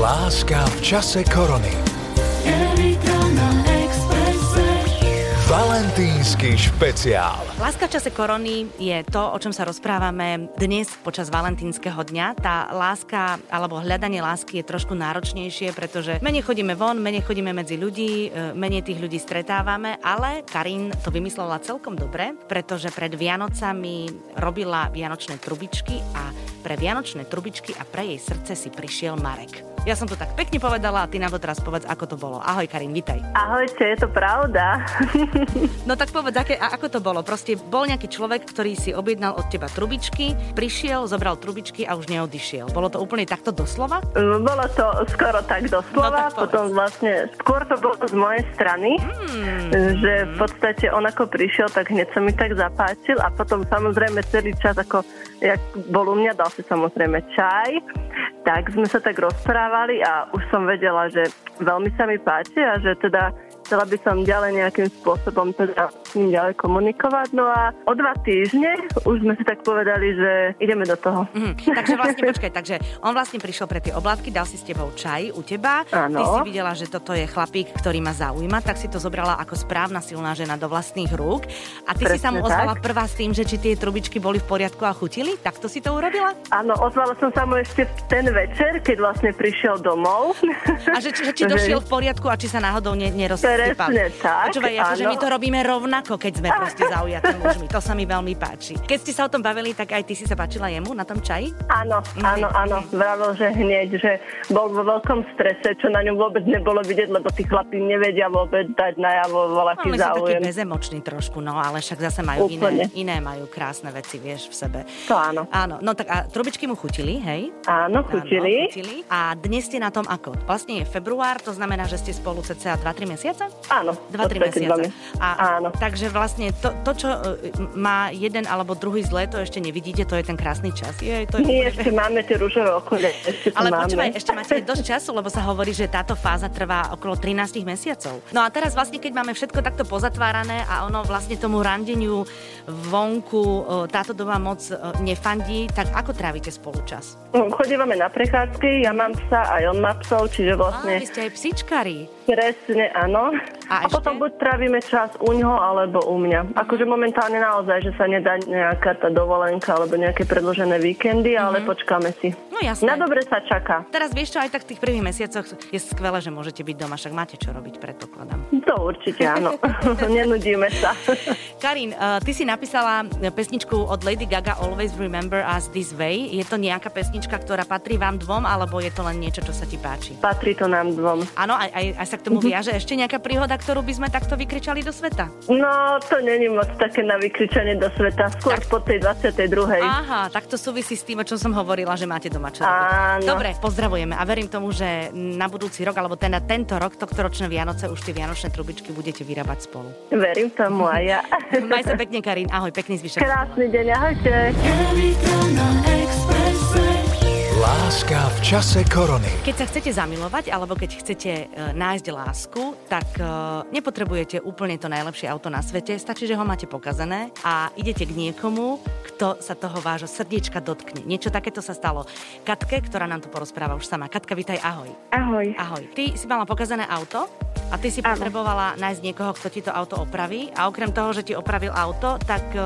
Láska v čase korony. Valentínsky špeciál. Láska v čase korony je to, o čom sa rozprávame dnes počas valentínskeho dňa. Tá láska alebo hľadanie lásky je trošku náročnejšie, pretože menej chodíme von, menej chodíme medzi ľudí, e, menej tých ľudí stretávame, ale Karin to vymyslela celkom dobre, pretože pred Vianocami robila vianočné trubičky a pre vianočné trubičky a pre jej srdce si prišiel Marek. Ja som to tak pekne povedala a ty nám to teraz povedz, ako to bolo. Ahoj Karin, vitaj. Ahojte, je to pravda. No tak povedz, aké, a ako to bolo? Proste bol nejaký človek, ktorý si objednal od teba trubičky, prišiel, zobral trubičky a už neodišiel. Bolo to úplne takto doslova? Bolo to skoro tak doslova, No tak povedz. potom vlastne skôr to bolo z mojej strany, Hmm. že v podstate on ako prišiel, tak hneď sa mi tak zapáčil a potom samozrejme celý čas, ako jak bol u mňa, dal si samozrejme čaj, tak sme sa tak rozprávali a už som vedela, že veľmi sa mi páči a že teda chcela by som ďalej nejakým spôsobom teda s ním ďalej komunikovať. No a o dva týždne už sme si tak povedali, že ideme do toho. Mhm. Takže vlastne, počkaj, takže on vlastne prišiel pre tie oblátky, dal si s tebou čaj u teba. Áno. Ty si videla, že toto je chlapík, ktorý ma zaujíma, tak si to zobrala ako správna silná žena do vlastných rúk. A ty si sa mu Presne ozvala tak. prvá s tým, že či tie trubičky boli v poriadku a chutili? Takto si to urobila? Áno, ozvala som sa mu ešte ten večer, keď vlastne prišiel domov. A že, či- že či došiel v poriadku a či sa náhodou ne, nerozsypal. Presne tak, Počúvaj, akože áno. my to robíme rovnako, keď sme proste zaujaté mužmi. To sa mi veľmi páči. Keď ste sa o tom bavili, tak aj ty si sa páčila jemu na tom čaji? Áno, áno, áno. Vravel, že hneď, že bol vo veľkom strese, čo na ňom vôbec nebolo vidieť, lebo tí chlapí nevedia vôbec dať najavo No, voľaký takí záujem. bezemoční trošku, no ale však zase majú iné, Úplne. iné majú krásne veci, vieš, v sebe. To áno. Áno, no tak a trubičky mu chutili, hej? Áno, Áno, chutili. chutili. A dnes ste na tom ako? Vlastne je február, to znamená, že ste spolu cca 2-3 mesiace? Áno. 2-3 v podstate dva mesiace. mes- A, Áno. Takže vlastne to, to, čo e, má jeden alebo druhý zlé, to ešte nevidíte, to je ten krásny čas. Je, to je My úplne- ešte máme tie rúžové okulie. Ale máme. počúvaj, ešte máte dosť času, lebo sa hovorí, že táto fáza trvá okolo 13 mesiacov. No a teraz vlastne, keď máme všetko takto pozatvárané a ono vlastne tomu randeniu vonku e, táto doba moc e, nefandí, tak ako trávite spolu čas? Chodívame na prechádzky, ja mám psa, aj on má psov, čiže Á, vlastne vy ste aj psíčkari. Presne áno. A A, ešte? potom buď trávime čas u ňoho, alebo u mňa. Akože momentálne naozaj, že sa nedá nejaká tá dovolenka, alebo nejaké predložené víkendy, ale počkáme si. No jasné. Na dobre sa čaká. Teraz vieš čo, aj tak v tých prvých mesiacoch je skvelé, že môžete byť doma, však máte čo robiť, predpokladám. To určite áno. Nenudíme sa. Karin, uh, ty si napísala pesničku od Lady Gaga Always Remember Us This Way. Je to nejaká pesnička, ktorá patrí vám dvom, alebo je to len niečo, čo sa ti páči? Patrí to nám dvom. Áno, aj, aj, aj sa k tomu viaže ešte nejaká príhoda, ktorú by sme takto vykričali do sveta. No, to není moc také na vykričanie do sveta. Skôr po tej 22. Aha, tak to súvisí s tým, o čom som hovorila, že máte doma čo. Áno. Dobre, pozdravujeme a verím tomu, že na budúci rok, alebo teda tento rok, tohto ročné Vianoce, už tie vianočné trubičky budete vyrábať spolu. Verím tomu aj ja. Maj sa pekne, Karin. Ahoj, pekný zvyšok. Krásny deň, ahojte. Láska v čase korony. Keď sa chcete zamilovať, alebo keď chcete e, nájsť lásku, tak e, nepotrebujete úplne to najlepšie auto na svete, stačí, že ho máte pokazané a idete k niekomu, kto sa toho vášho srdiečka dotkne. Niečo takéto sa stalo Katke, ktorá nám to porozpráva už sama. Katka, vitaj, ahoj. Ahoj. Ahoj. Ty si mala pokazané auto a ty si Áno. potrebovala nájsť niekoho, kto ti to auto opraví a okrem toho, že ti opravil auto, tak e,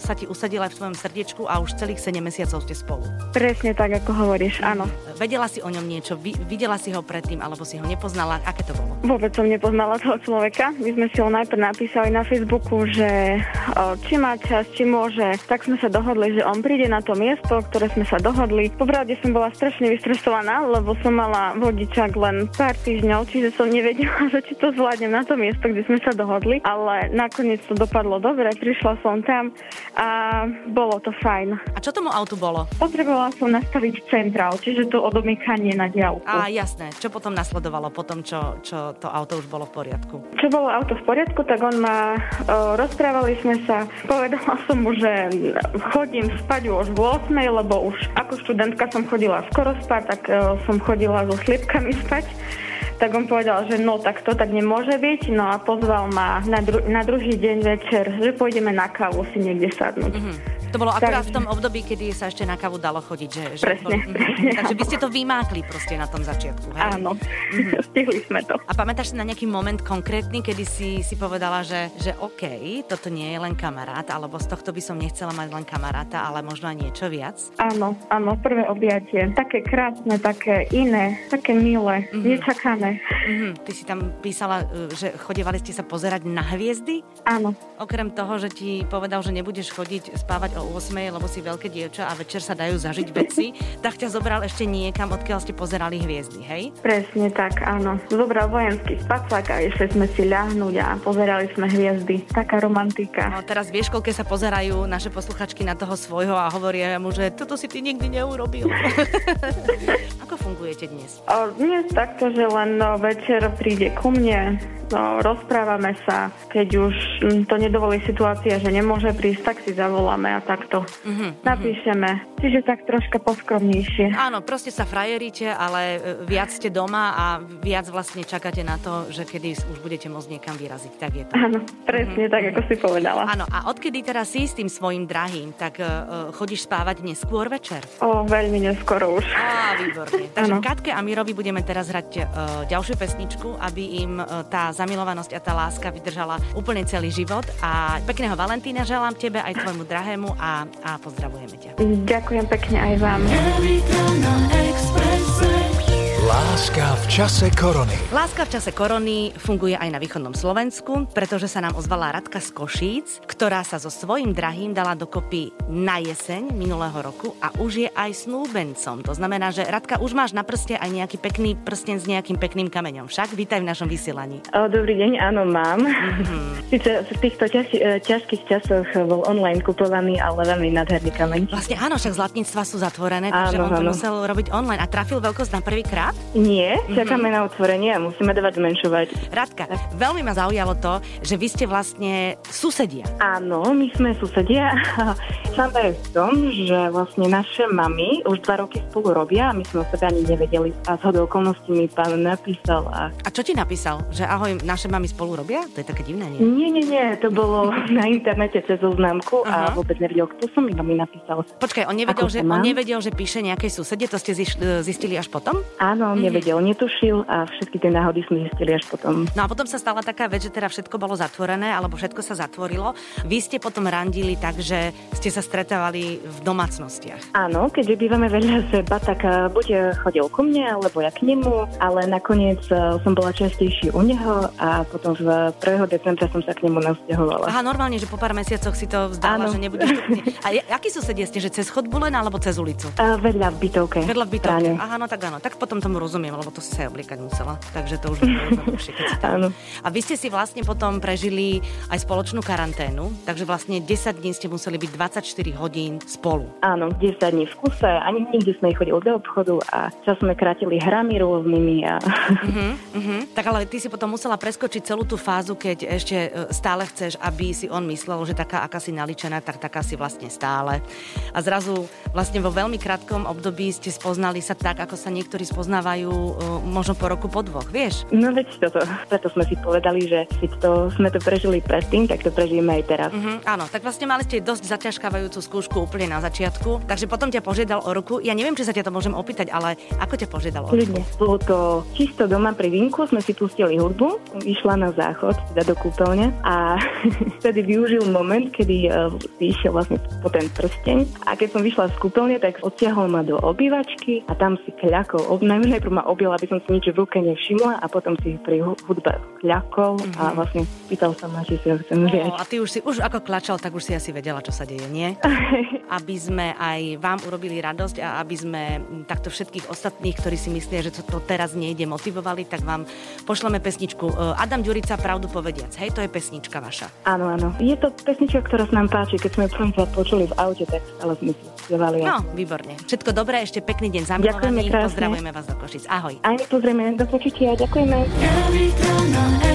sa ti usadil aj v tvojom srdiečku a už celých 7 mesiacov ste spolu. Presne tak, ako hovoríš, áno. Vedela si o ňom niečo, vi, videla si ho predtým, alebo si ho nepoznala, aké to bolo? Vôbec som nepoznala toho človeka. My sme si ho najprv napísali na Facebooku, že o, či má čas, či môže. Tak sme sa dohodli, že on príde na to miesto, ktoré sme sa dohodli. Popravde som bola strašne vystresovaná, lebo som mala vodičak len pár týždňov, čiže som nevedela, že či to zvládnem na to miesto, kde sme sa dohodli. Ale nakoniec to dopadlo dobre, prišla som tam a bolo to fajn. A čo tomu autu bolo? Potrebovala som nastaviť centrál, čiže to odomýkanie na diálku. A jasné, čo potom nasledovalo, potom čo, čo to auto už bolo v poriadku? Čo bolo auto v poriadku, tak on ma, o, rozprávali sme sa, povedala som mu, že chodím spať už v 8, lebo už ako študentka som chodila skoro spať, tak o, som chodila so slipkami spať. Tak on povedal, že no tak to tak nemôže byť, no a pozval ma na, dru- na druhý deň večer, že pôjdeme na kávu si niekde sadnúť. Mm-hmm. To bolo akurát v tom období, kedy sa ešte na kavu dalo chodiť. Že, že Presne, Mhm. presne. Takže by ste to vymákli proste na tom začiatku. Hej? Áno, stihli sme to. A pamätáš si na nejaký moment konkrétny, kedy si si povedala, že, že OK, toto nie je len kamarát, alebo z tohto by som nechcela mať len kamaráta, ale možno aj niečo viac? Áno, áno, prvé objatie. Také krásne, také iné, také milé, Mhm. nečakané. Mhm. Ty si tam písala, e, že chodevali ste sa pozerať na hviezdy? Áno, Okrem toho, že ti povedal, že nebudeš chodiť spávať 8, lebo si veľké dievča a večer sa dajú zažiť veci, tak ťa zobral ešte niekam, odkiaľ ste pozerali hviezdy, hej? presne tak, áno. Zobral vojenský spacák a išli sme si ľahnúť a pozerali sme hviezdy. Taká romantika. No teraz vieš, koľko sa pozerajú naše posluchačky na toho svojho a hovoria mu, že toto si ty nikdy neurobil. Ako fungujete dnes? O, dnes takto, že len no, večer príde ku mne, no, rozprávame sa, keď už to nedovolí situácia, že nemôže prísť, tak si zavoláme a takto Mhm, napíšeme. Čiže tak troška poskromnejšie. Áno, proste sa frajeríte, ale e, viac ste doma a viac vlastne čakáte na to, že kedy už budete môcť niekam vyraziť. Tak je to. Áno, presne tak, ako si povedala. Áno, a odkedy teraz si s tým svojim drahým, tak uh, chodíš spávať neskôr večer? O, veľmi neskoro už. Á, výborne. Takže Áno. Katke a Mirovi budeme teraz hrať uh, ďalšiu pesničku, aby im uh, tá zamilovanosť a tá láska vydržala úplne celý život. A pekného Valentína želám tebe aj tvojmu drahému a, a pozdravujeme ťa. Ďakujem pekne aj vám. Láska v čase korony. Láska v čase korony funguje aj na východnom Slovensku, pretože sa nám ozvala Radka z Košíc, ktorá sa so svojím drahým dala dokopy na jeseň minulého roku a už je aj snúbencom. To znamená, že Radka, už máš na prste aj nejaký pekný prsten s nejakým pekným kameňom. Však vítaj v našom vysielaní. O, dobrý deň, áno, mám. Mhm. Sice v týchto ťaž, e, ťažkých časoch bol online kupovaný, ale veľmi nádherný kameň. Vlastne áno, však zlatníctva sú zatvorené, takže Áno, on to áno. musel robiť online. A trafil veľkosť na prvýkrát? Nie, Mhm. čakáme na otvorenie a musíme dávať zmenšovať. Radka, veľmi ma zaujalo to, že vy ste vlastne susedia. Áno, my sme susedia a samba je v tom, že vlastne naše mamy už dva roky spolu robia a my sme o sebe ani nevedeli. A z hodou okolností mi pán napísal a... A čo ti napísal? Že ahoj, naše mami spolu robia? To je také divné, nie? Nie, nie, nie, to bolo na internete cez oznámku a vôbec nevedel, kto som, iba mi napísal. Počkaj, on nevedel, Ako že, on nevedel, že píše nejakej susede, to ste e, zistili až potom? Áno, Mhm. nevedel, netušil a všetky tie náhody sme zistili až potom. No a potom sa stala taká vec, že teda všetko bolo zatvorené, alebo všetko sa zatvorilo. Vy ste potom randili tak, že ste sa stretávali v domácnostiach. Áno, keďže bývame vedľa seba, tak eh, buď chodil ku mne, alebo ja k nemu, ale nakoniec eh, som bola častejšie u neho a potom v 1. decembra som sa k nemu nasťahovala. Aha, normálne, že po pár mesiacoch si to vzdala, Áno. že nebudeš... tu- A akí susedia ste, že cez chodbu len, alebo cez ulicu? A vedľa v bytovke. Vedľa v bytovke. Aha, no tak áno, tak potom tomu rozumiem, lebo to si sa aj obliekať musela. Takže to už jednoduchšie. Áno. A vy ste si vlastne potom prežili aj spoločnú karanténu, takže vlastne 10 dní ste museli byť 24 hodín spolu. Áno, 10 dní v kuse, ani nikde sme nechodili do obchodu a čas sme krátili hrami rôznymi a Uh-huh, uh-huh. Tak ale ty si potom musela preskočiť celú tú fázu, keď ešte e, stále chceš, aby si on myslel, že taká, aká si naličená, tak taká si vlastne stále. A zrazu vlastne vo veľmi krátkom období ste spoznali sa tak, ako sa niektorí spoznávajú e, možno po roku, po dvoch, vieš? no veď toto. Preto sme si povedali, že keď to sme to prežili predtým, tak to prežijeme aj teraz. Uh-huh, áno, tak vlastne mali ste dosť zaťažkávajúcu skúšku úplne na začiatku, takže potom ťa požiadal o ruku. Ja neviem, či sa ťa to môžem opýtať, ale ako ťa požiadal o ruku? Bolo to čisto doma pri vinku, sme si pustili hudbu, išla na záchod, teda do kúpeľne a vtedy využil moment, kedy uh, si išiel vlastne po ten prsteň a keď som vyšla z kúpeľne, tak odtiahol ma do obývačky a tam si kľakol. Ob, najmä najprv ma objel, aby som si nič v ruke nevšimla a potom si pri hu- hudbe kľakol a vlastne pýtal sa ma, či si ho chcem vziať. O, a ty už si, už ako klačal, tak už si asi vedela, čo sa deje, nie? Aby sme aj vám urobili radosť a aby sme takto všetkých ostatných, ktorí si myslia, že to, teraz nejde, motivovali, tak vám pošleme pesničku. E, Adam Ďurica, pravdu povediac. Hej, to je pesnička vaša. Áno, áno. Je to pesnička, ktorá sa nám páči. Keď sme ju prvýkrát počuli v aute, tak stále sme si spievali. No, výborne. Všetko dobré, ešte pekný deň krásne. Pozdravujeme vás do Košic. Ahoj. Aj pozrieme do počutia. Ďakujeme.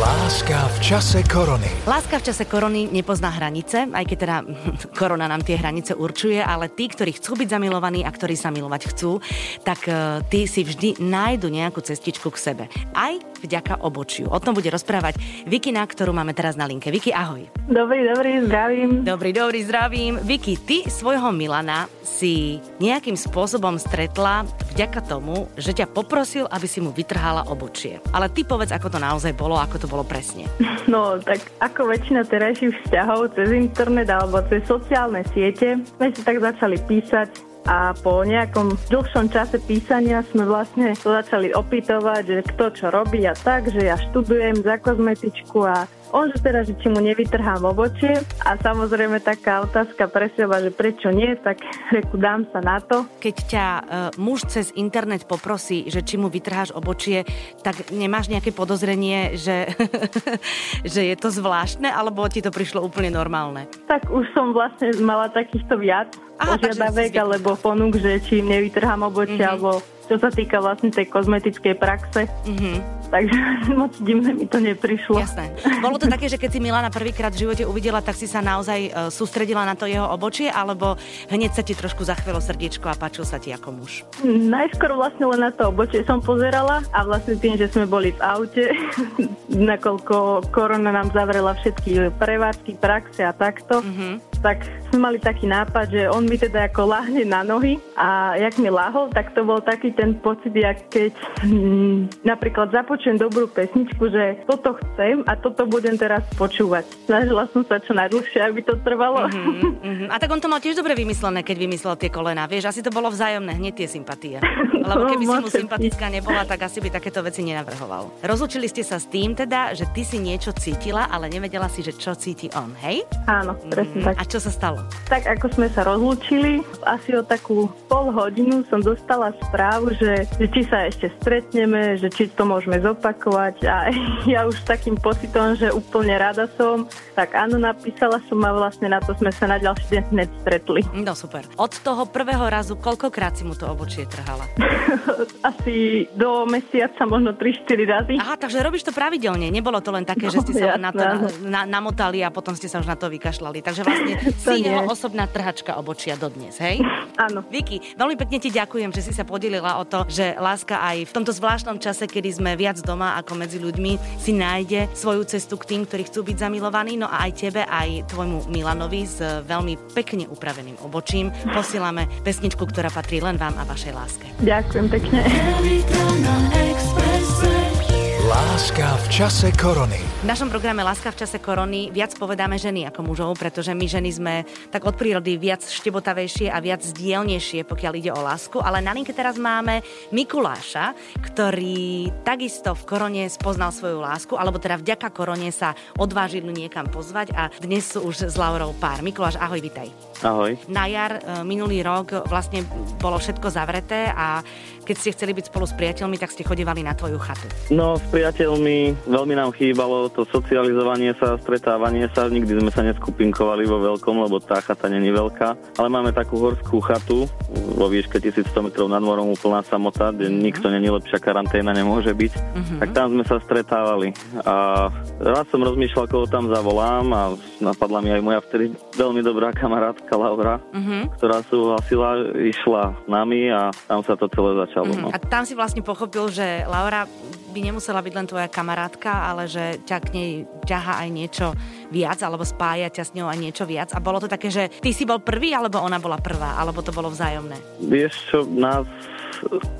Láska v čase korony. Láska v čase korony nepozná hranice, aj keď teda korona nám tie hranice určuje, ale tí, ktorí chcú byť zamilovaní a ktorí sa milovať chcú, tak uh, tí si vždy nájdu nejakú cestičku k sebe. Aj vďaka obočiu. O tom bude rozprávať Vikina, ktorú máme teraz na linke. Viki, ahoj. Dobrý, dobrý, zdravím. Dobrý, dobrý, zdravím. Viki, ty svojho Milana si nejakým spôsobom stretla vďaka tomu, že ťa poprosil, aby si mu vytrhala obočie. Ale ty povedz, ako to naozaj bolo, ako to bolo presne. No, tak ako väčšina terajších vzťahov cez internet alebo cez sociálne siete sme si tak začali písať a po nejakom dlhšom čase písania sme vlastne to začali opýtovať, že kto čo robí a tak, že ja študujem za kozmetičku a on, že teda, že či mu nevytrhám obočie a samozrejme taká otázka pre seba, že prečo nie, tak reku dám sa na to. Keď ťa uh, muž cez internet poprosí, že či mu vytrháš obočie, tak nemáš nejaké podozrenie, že, že je to zvláštne, alebo ti to prišlo úplne normálne? Tak už som vlastne mala takýchto viac Aha, požiadavek alebo ponúk, že či im nevytrhám obočie, mm-hmm. alebo čo sa týka vlastne tej kozmetickej praxe. Mm-hmm takže moc divné mi to neprišlo. Jasné. Bolo to také, že keď si Milana prvýkrát v živote uvidela, tak si sa naozaj uh, sústredila na to jeho obočie, alebo hneď sa ti trošku zachvelo srdiečko a páčil sa ti ako muž? Najskôr vlastne len na to obočie som pozerala a vlastne tým, že sme boli v aute, nakoľko korona nám zavrela všetky prevádzky, praxe a takto, mm-hmm tak sme mali taký nápad, že on mi teda ako lahne na nohy a jak mi lahol, tak to bol taký ten pocit, jak keď hm, napríklad započujem dobrú pesničku, že toto chcem a toto budem teraz počúvať. Snažila som sa čo najdlhšie, aby to trvalo. Mm-hmm, mm-hmm. A tak on to mal tiež dobre vymyslené, keď vymyslel tie kolena. Vieš, asi to bolo vzájomné, hneď tie sympatie. Lebo keby si mu sympatická nebola, tak asi by takéto veci nenavrhoval. Rozlučili ste sa s tým teda, že ty si niečo cítila, ale nevedela si, že čo cíti on, hej? Áno, presne mm-hmm. tak. A čo sa stalo? Tak ako sme sa rozlúčili, asi o takú pol hodinu som dostala správu, že, že či sa ešte stretneme, že či to môžeme zopakovať a ja už takým pocitom, že úplne rada som, tak áno, napísala som a vlastne na to sme sa na ďalší deň hneď stretli. No super. Od toho prvého razu koľkokrát si mu to obočie trhala? asi do mesiaca, možno 3-4 razy. Aha, takže robíš to pravidelne. Nebolo to len také, no, že ste sa jasné, na to na, na, namotali a potom ste sa už na to vykašľali. Takže vlastne si jeho osobná trhačka obočia dodnes, hej? Áno. Vicky, veľmi pekne ti ďakujem, že si sa podelila o to, že láska aj v tomto zvláštnom čase, kedy sme viac doma ako medzi ľuďmi, si nájde svoju cestu k tým, ktorí chcú byť zamilovaní. No a aj tebe, aj tvojmu Milanovi s veľmi pekne upraveným obočím posílame pesničku, ktorá patrí len vám a vašej láske. Ďakujem pekne. Láska v čase korony. V našom programe Láska v čase korony viac povedáme ženy ako mužov, pretože my ženy sme tak od prírody viac štebotavejšie a viac dielnejšie, pokiaľ ide o lásku. Ale na linke teraz máme Mikuláša, ktorý takisto v korone spoznal svoju lásku, alebo teda vďaka korone sa odvážil niekam pozvať a dnes sú už s Laurou pár. Mikuláš, ahoj, vitaj. Ahoj. Na jar e, minulý rok vlastne bolo všetko zavreté a keď ste chceli byť spolu s priateľmi, tak ste chodívali na tvoju chatu. No, priateľmi veľmi nám chýbalo to socializovanie sa, stretávanie sa. Nikdy sme sa neskupinkovali vo veľkom, lebo tá chata není veľká. Ale máme takú horskú chatu vo výške 1100 metrov nad morom, úplná samota, kde mm-hmm. nikto není lepšia karanténa nemôže byť. Mm-hmm. Tak tam sme sa stretávali. A raz som rozmýšľal, koho tam zavolám a napadla mi aj moja vtedy veľmi dobrá kamarátka Laura, mm-hmm. ktorá súhlasila, išla s nami a tam sa to celé začalo. Mm-hmm. No. A tam si vlastne pochopil, že Laura by nemusela byť len tvoja kamarátka, ale že ťa k nej ťaha aj niečo viac, alebo spája ťa s ňou aj niečo viac. A bolo to také, že ty si bol prvý, alebo ona bola prvá, alebo to bolo vzájomné? Vieš čo, nás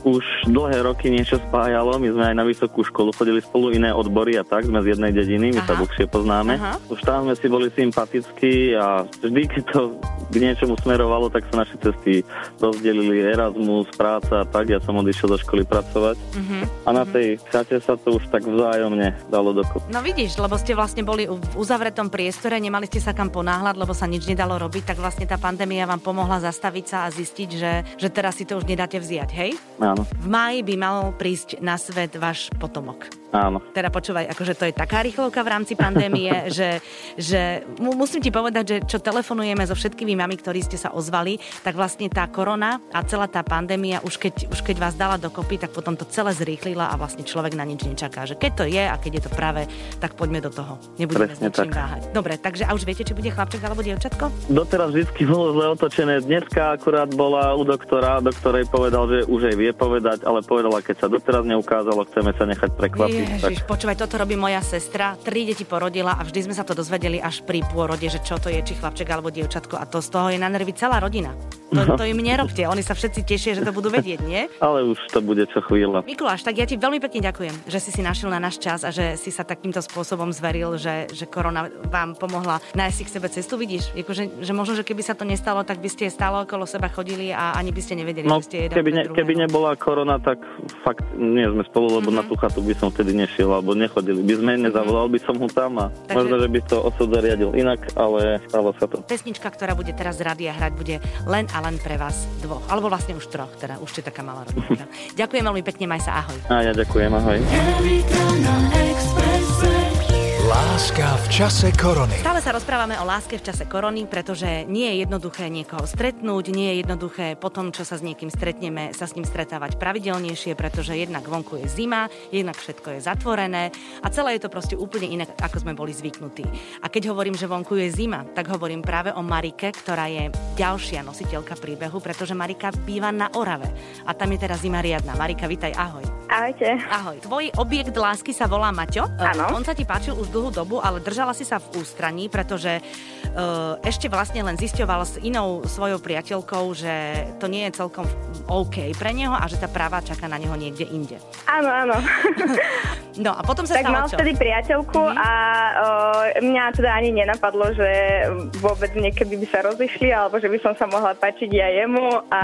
už dlhé roky niečo spájalo. My sme aj na vysokú školu chodili spolu iné odbory a tak, sme z jednej dediny, my Aha. sa dlhšie poznáme. Aha. Už tam sme si boli sympatickí a vždy, keď to k niečomu smerovalo, tak sa naše cesty rozdelili Erasmus, práca a tak. Ja som odišiel do školy pracovať uh-huh. a na uh-huh. tej chate sa to už tak vzájomne dalo dokopy. No vidíš, lebo ste vlastne boli v uzavretom priestore, nemali ste sa kam ponáhľať, lebo sa nič nedalo robiť, tak vlastne tá pandémia vám pomohla zastaviť sa a zistiť, že, že teraz si to už nedáte vziať, hej? Áno. V máji by mal prísť na svet váš potomok. Áno. Teda počúvaj, akože to je taká rýchlovka v rámci pandémie, že, že mu, musím ti povedať, že čo telefonujeme so všetkými mami, ktorí ste sa ozvali, tak vlastne tá korona a celá tá pandémia, už keď, už keď vás dala dokopy, tak potom to celé zrýchlila a vlastne človek na nič nečaká. Že keď to je a keď je to práve, tak poďme do toho. Nebudeme Presne s ničím tak. váhať. Dobre, takže a už viete, či bude chlapček alebo dievčatko? Doteraz vždy bolo zle otočené. Dneska akurát bola u doktora, do ktorej povedal, že už aj vie povedať, ale povedala, keď sa doteraz neukázalo, chceme sa nechať prekvapiť. Tak Ježiš, počúvaj, toto robí moja sestra. Tri deti porodila a vždy sme sa to dozvedeli až pri pôrode, že čo to je, či chlapček alebo dievčatko. A to z toho je na nervy celá rodina. To, to im nerobte. Oni sa všetci tešia, že to budú vedieť, nie? ale už to bude čo chvíľa. Mikuláš, tak ja ti veľmi pekne ďakujem, že si si našiel na náš čas a že si sa takýmto spôsobom zveril, že, že korona vám pomohla nájsť si k sebe cestu. Vidíš, akože, že možno, že keby sa to nestalo, tak by ste stále okolo seba chodili a ani by ste nevedeli, No, že ste jeden keby, ne, druhého. keby nebola korona, tak fakt nie sme spolu, lebo Mhm. na tú chatu by som vtedy nešiel, alebo nechodili by sme, nezavolal by som ho tam a Takže- možno, že by to osud zariadil inak, ale stalo sa to. Pesnička, ktorá bude teraz z rádia hrať, bude len a len pre vás dvoch. Alebo vlastne už troch, teda už ste taká malá rodinka. Ďakujem veľmi pekne, maj sa, ahoj. A ja ďakujem, ahoj. Láska v čase korony. Stále sa rozprávame o láske v čase korony, pretože nie je jednoduché niekoho stretnúť, nie je jednoduché po tom, čo sa s niekým stretneme, sa s ním stretávať pravidelnejšie, pretože jednak vonku je zima, jednak všetko je zatvorené a celé je to proste úplne inak, ako sme boli zvyknutí. A keď hovorím, že vonku je zima, tak hovorím práve o Marike, ktorá je ďalšia nositeľka príbehu, pretože Marika býva na Orave a tam je teraz zima riadna. Marika, vitaj, ahoj. Ahojte. Ahoj. Tvoj objekt lásky sa volá Maťo. Áno. On sa ti páčil už dlhú dobu, ale držala si sa v ústraní, pretože uh, ešte vlastne len zisťoval s inou svojou priateľkou, že to nie je celkom OK pre neho a že tá práva čaká na neho niekde inde. Áno, áno. No a potom sa tak stalo mal čo? vtedy priateľku Mhm. a o, mňa teda ani nenapadlo, že vôbec niekedy by sa rozišli alebo že by som sa mohla páčiť ja jemu a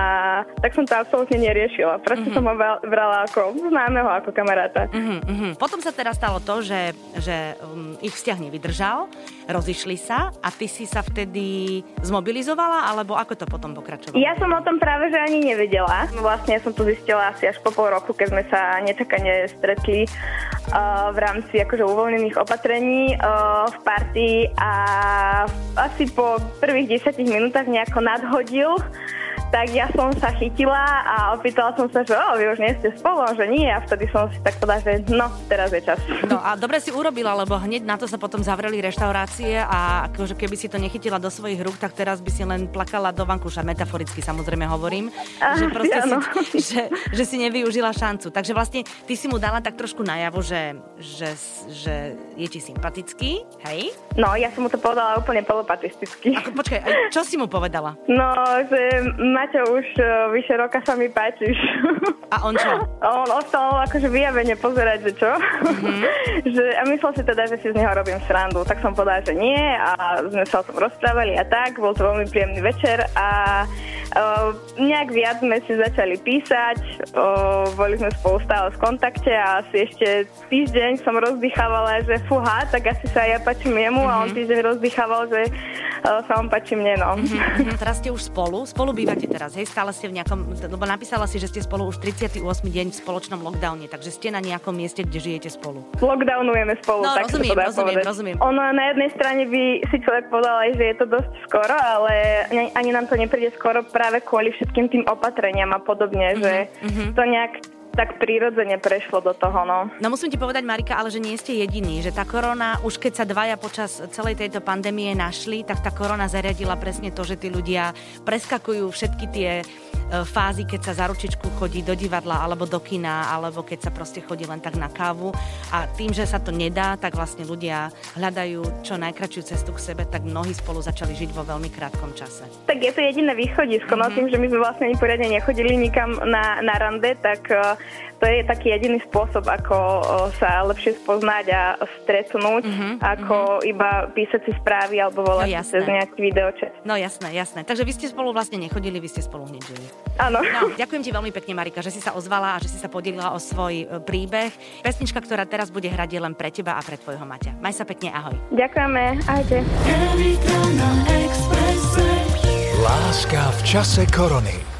tak som to absolútne neriešila. Proste som ho bral- brala ako známeho, ako kamaráta. Mhm, mhm. Potom sa teda stalo to, že, že um, ich vzťah nevydržal, rozišli sa a ty si sa vtedy zmobilizovala, alebo ako to potom pokračovalo? Ja som o tom práve že ani nevedela. Vlastne som to zistila asi až po pol roku, keď sme sa nečakane stretli v rámci akože uvoľnených opatrení uh, v partii a asi po prvých 10 minútach nejako nadhodil tak ja som sa chytila a opýtala som sa, že o, vy už nie ste spolu, a že nie a vtedy som si tak povedala, že no, teraz je čas. No a dobre si urobila, lebo hneď na to sa potom zavreli reštaurácie a akože keby si to nechytila do svojich rúk, tak teraz by si len plakala do vankúša, metaforicky samozrejme hovorím, Á, že proste si, že, že si nevyužila šancu. Takže vlastne ty si mu dala tak trošku najavo, že, že, že je ti sympatický, hej? No, ja som mu to povedala úplne polopatisticky. Ako, počkaj, a čo si mu povedala? No, že Maťo, už uh, vyše roka sa mi páčiš. A on čo? On ostal akože vyjavene pozerať, že čo. Mhm. že, a myslel si teda, že si z neho robím srandu. Tak som povedala, že nie a sme sa o tom rozprávali a tak. Bol to veľmi príjemný večer a uh, nejak viac sme si začali písať. Uh, boli sme spolu stále v kontakte a asi ešte týždeň som rozdychávala, že fúha, tak asi sa ja pačím jemu a on týždeň rozdychával, že uh, sa on pačí mne, no. Mhm, teraz ste už spolu, spolu bývate teraz, hej? Stále ste v nejakom, lebo napísala si, že ste spolu už 38. deň v spoločnom lockdowne, takže ste na nejakom mieste, kde žijete spolu. Lockdownujeme spolu, No, tak rozumiem, to dá rozumiem, povedať. rozumiem. Ono na jednej strane by si človek povedal aj, že je to dosť skoro, ale ani- ani nám to nepríde skoro práve kvôli všetkým tým opatreniam a podobne, že mhm. to nejak tak prirodzene prešlo do toho, no. No musím ti povedať, Marika, ale že nie ste jediní, že tá korona, už keď sa dvaja počas celej tejto pandémie našli, tak tá korona zariadila presne to, že tí ľudia preskakujú všetky tie fázy, keď sa za ručičku chodí do divadla alebo do kina, alebo keď sa proste chodí len tak na kávu. A tým, že sa to nedá, tak vlastne ľudia hľadajú čo najkračšiu cestu k sebe, tak mnohí spolu začali žiť vo veľmi krátkom čase. Tak je to jediné východisko, no tým, že my sme vlastne ani poriadne nechodili nikam na, na rande, tak uh, to je taký jediný spôsob, ako uh, sa lepšie spoznať a stretnúť, ako iba písať si správy alebo volať No, si jasné. cez nejaký videočet. No jasné, jasné. Takže vy ste spolu vlastne nechodili, vy ste spolu hneď žili. Áno. No, ďakujem ti veľmi pekne, Marika, že si sa ozvala a že si sa podelila o svoj e, príbeh. Pesnička, ktorá teraz bude hrať, je len pre teba a pre tvojho Maťa. Maj sa pekne, ahoj. Ďakujeme, ahojte. Láska v čase korony.